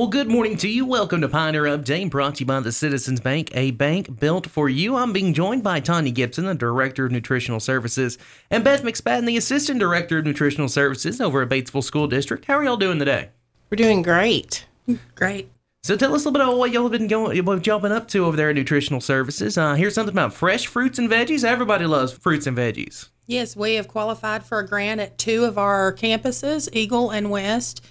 Well, good morning to you. Welcome to Pioneer Update, brought to you by the Citizens Bank, a bank built for you. I'm being joined by Tonya Gibson, the Director of Nutritional Services, and Beth McSpadden, the Assistant Director of Nutritional Services over at Batesville School District. How are y'all doing today? We're doing great. Great. So tell us a little bit about what y'all have been going, what y'all been up to over there at Nutritional Services. Uh, here's something about fresh fruits and veggies. Everybody loves fruits and veggies. Yes, we have qualified for a grant at two of our campuses, Eagle and West,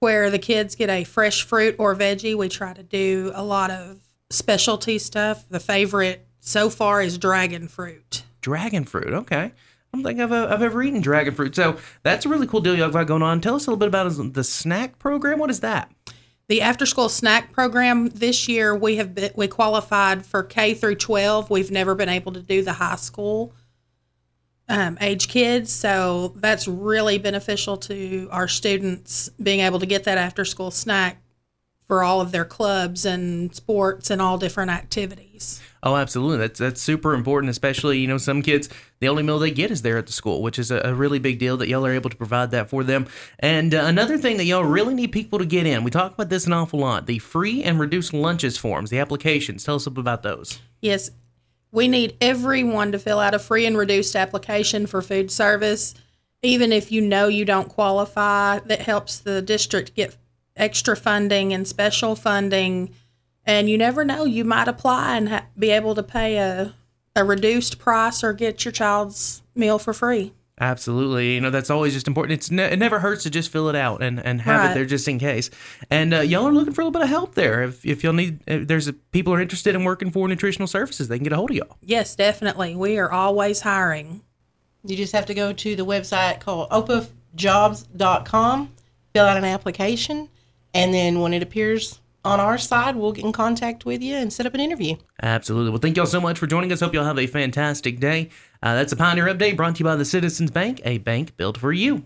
where the kids get a fresh fruit or veggie. We try to do a lot of specialty stuff. The favorite so far is dragon fruit. Dragon fruit. Okay. I don't think I've, uh, I've ever eaten dragon fruit. So that's a really cool deal y'all got going on. Tell us a little bit about the snack program. What is that? The after school snack program this year we have been, we qualified for K through 12. We've never been able to do the high school um, age kids, so that's really beneficial to our students being able to get that after school snack for all of their clubs and sports and all different activities. Oh, absolutely. That's that's super important, especially you know some kids the only meal they get is there at the school, which is a, a really big deal that y'all are able to provide that for them. And uh, another thing that y'all really need people to get in, we talk about this an awful lot: the free and reduced lunches forms, the applications. Tell us about those. Yes, we need everyone to fill out a free and reduced application for food service. Even if you know you don't qualify, that helps the district get extra funding and special funding. And you never know, you might apply and ha- be able to pay a, a reduced price or get your child's meal for free. Absolutely. You know, that's always just important. It's ne- it never hurts to just fill it out and, and have Right. it there just in case. And uh, y'all are looking for a little bit of help there. If, if y'all need, if there's a, people are interested in working for nutritional services, they can get a hold of y'all. Yes, definitely. We are always hiring. You just have to go to the website called opafjobs.com, fill out an application, and then when it appears on our side, we'll get in contact with you and set up an interview. Absolutely. Well, thank y'all so much for joining us. Hope y'all have a fantastic day. Uh, that's a Pioneer Update brought to you by the Citizens Bank, a bank built for you.